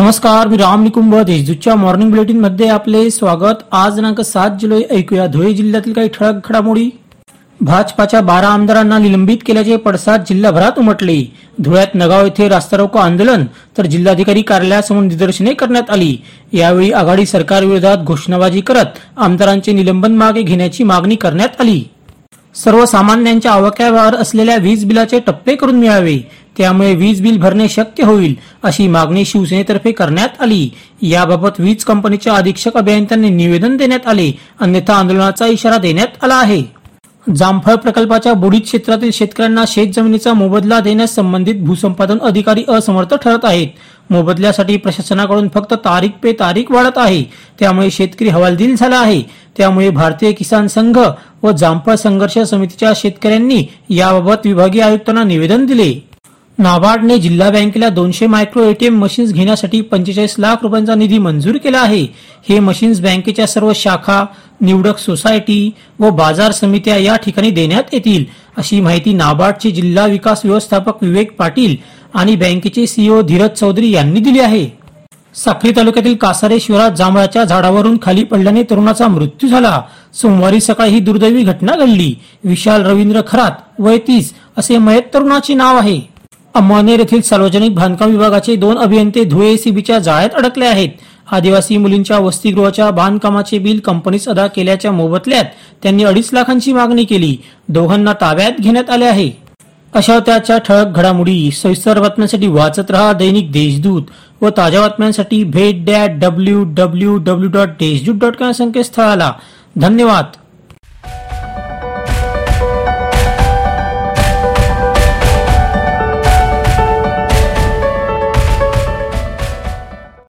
नमस्कार मी राम निकुंभ देशदूतच्या मॉर्निंग बुलेटिनमध्ये आपले स्वागत. आज दिनांक सात जुलै ऐकूया धुळे जिल्ह्यातील काही ठळक घडामोडी. भाजपाच्या बारा आमदारांना निलंबित केल्याचे पडसाद जिल्हाभरात उमटले. धुळ्यात नगाव येथे रास्ता रोको आंदोलन तर जिल्हाधिकारी कार्यालयासमोर निदर्शने करण्यात आली. यावेळी आघाडी सरकारविरोधात घोषणाबाजी करत आमदारांचे निलंबन मागे घेण्याची मागणी करण्यात आली. सर्वसामान्यांच्या आवाक्यावर असलेल्या वीज बिलाचे टप्पे करून मिळावे. त्यामुळे वीज बिल भरणे शक्य होईल अशी मागणी शिवसेनेतर्फे करण्यात आली. याबाबत वीज कंपनीच्या अधीक्षक अभियंत्यांनी निवेदन देण्यात आले. अन्यथा आंदोलनाचा इशारा देण्यात आला आहे. जामफळ प्रकल्पाच्या बुडीत क्षेत्रातील शेतकऱ्यांना शेतजमिनीचा मोबदला देण्यास संबंधित भूसंपादन अधिकारी असमर्थ ठरत आहेत. मोबदल्यासाठी प्रशासनाकडून फक्त तारीख पे तारीख वाढत आहे. त्यामुळे शेतकरी हवालदिल झाला आहे. त्यामुळे भारतीय किसान संघ व जामफळ संघर्ष समितीच्या शेतकऱ्यांनी याबाबत विभागीय आयुक्तांना निवेदन दिले. नाबार्डने जिल्हा बँकेला दोनशे मायक्रो एटीएम मशीन्स घेण्यासाठी पंचेचाळीस लाख रुपयांचा निधी मंजूर केला आहे. हे मशीन्स बँकेच्या सर्व शाखा निवडक सोसायटी व बाजार समित्या या ठिकाणी देण्यात येतील अशी माहिती नाबार्डचे जिल्हा विकास व्यवस्थापक विवेक पाटील आणि बँकेचे सीईओ धीरज चौधरी यांनी दिली आहे. साक्री तालुक्यातील कासारे शिवारात जांभळाच्या झाडावरून खाली पडल्याने तरुणाचा मृत्यू झाला. सोमवारी सकाळी ही दुर्दैवी घटना घडली. विशाल रवींद्र खरात वय तीस असे मयत तरुणाचे नाव आहे. अम्मानेर येथील सार्वजनिक बांधकाम विभागाचे दोन अभियंते धुळे सीबीच्या जाळ्यात अडकले आहेत. आदिवासी मुलींच्या वसतिगृहाच्या बांधकामाचे बिल कंपनीस अदा केल्याच्या मोबदल्यात त्यांनी अडीच लाखांची मागणी केली. दोघांना ताब्यात घेण्यात आले आहे. अशा त्याच्या ठळक घडामोडी सविस्तर बातम्यांसाठी वाचत रहा दैनिक देशदूत व ताज्या बातम्यांसाठी भेट द्या W W W dot Deshdoot dot com संकेतस्थळाला. धन्यवाद.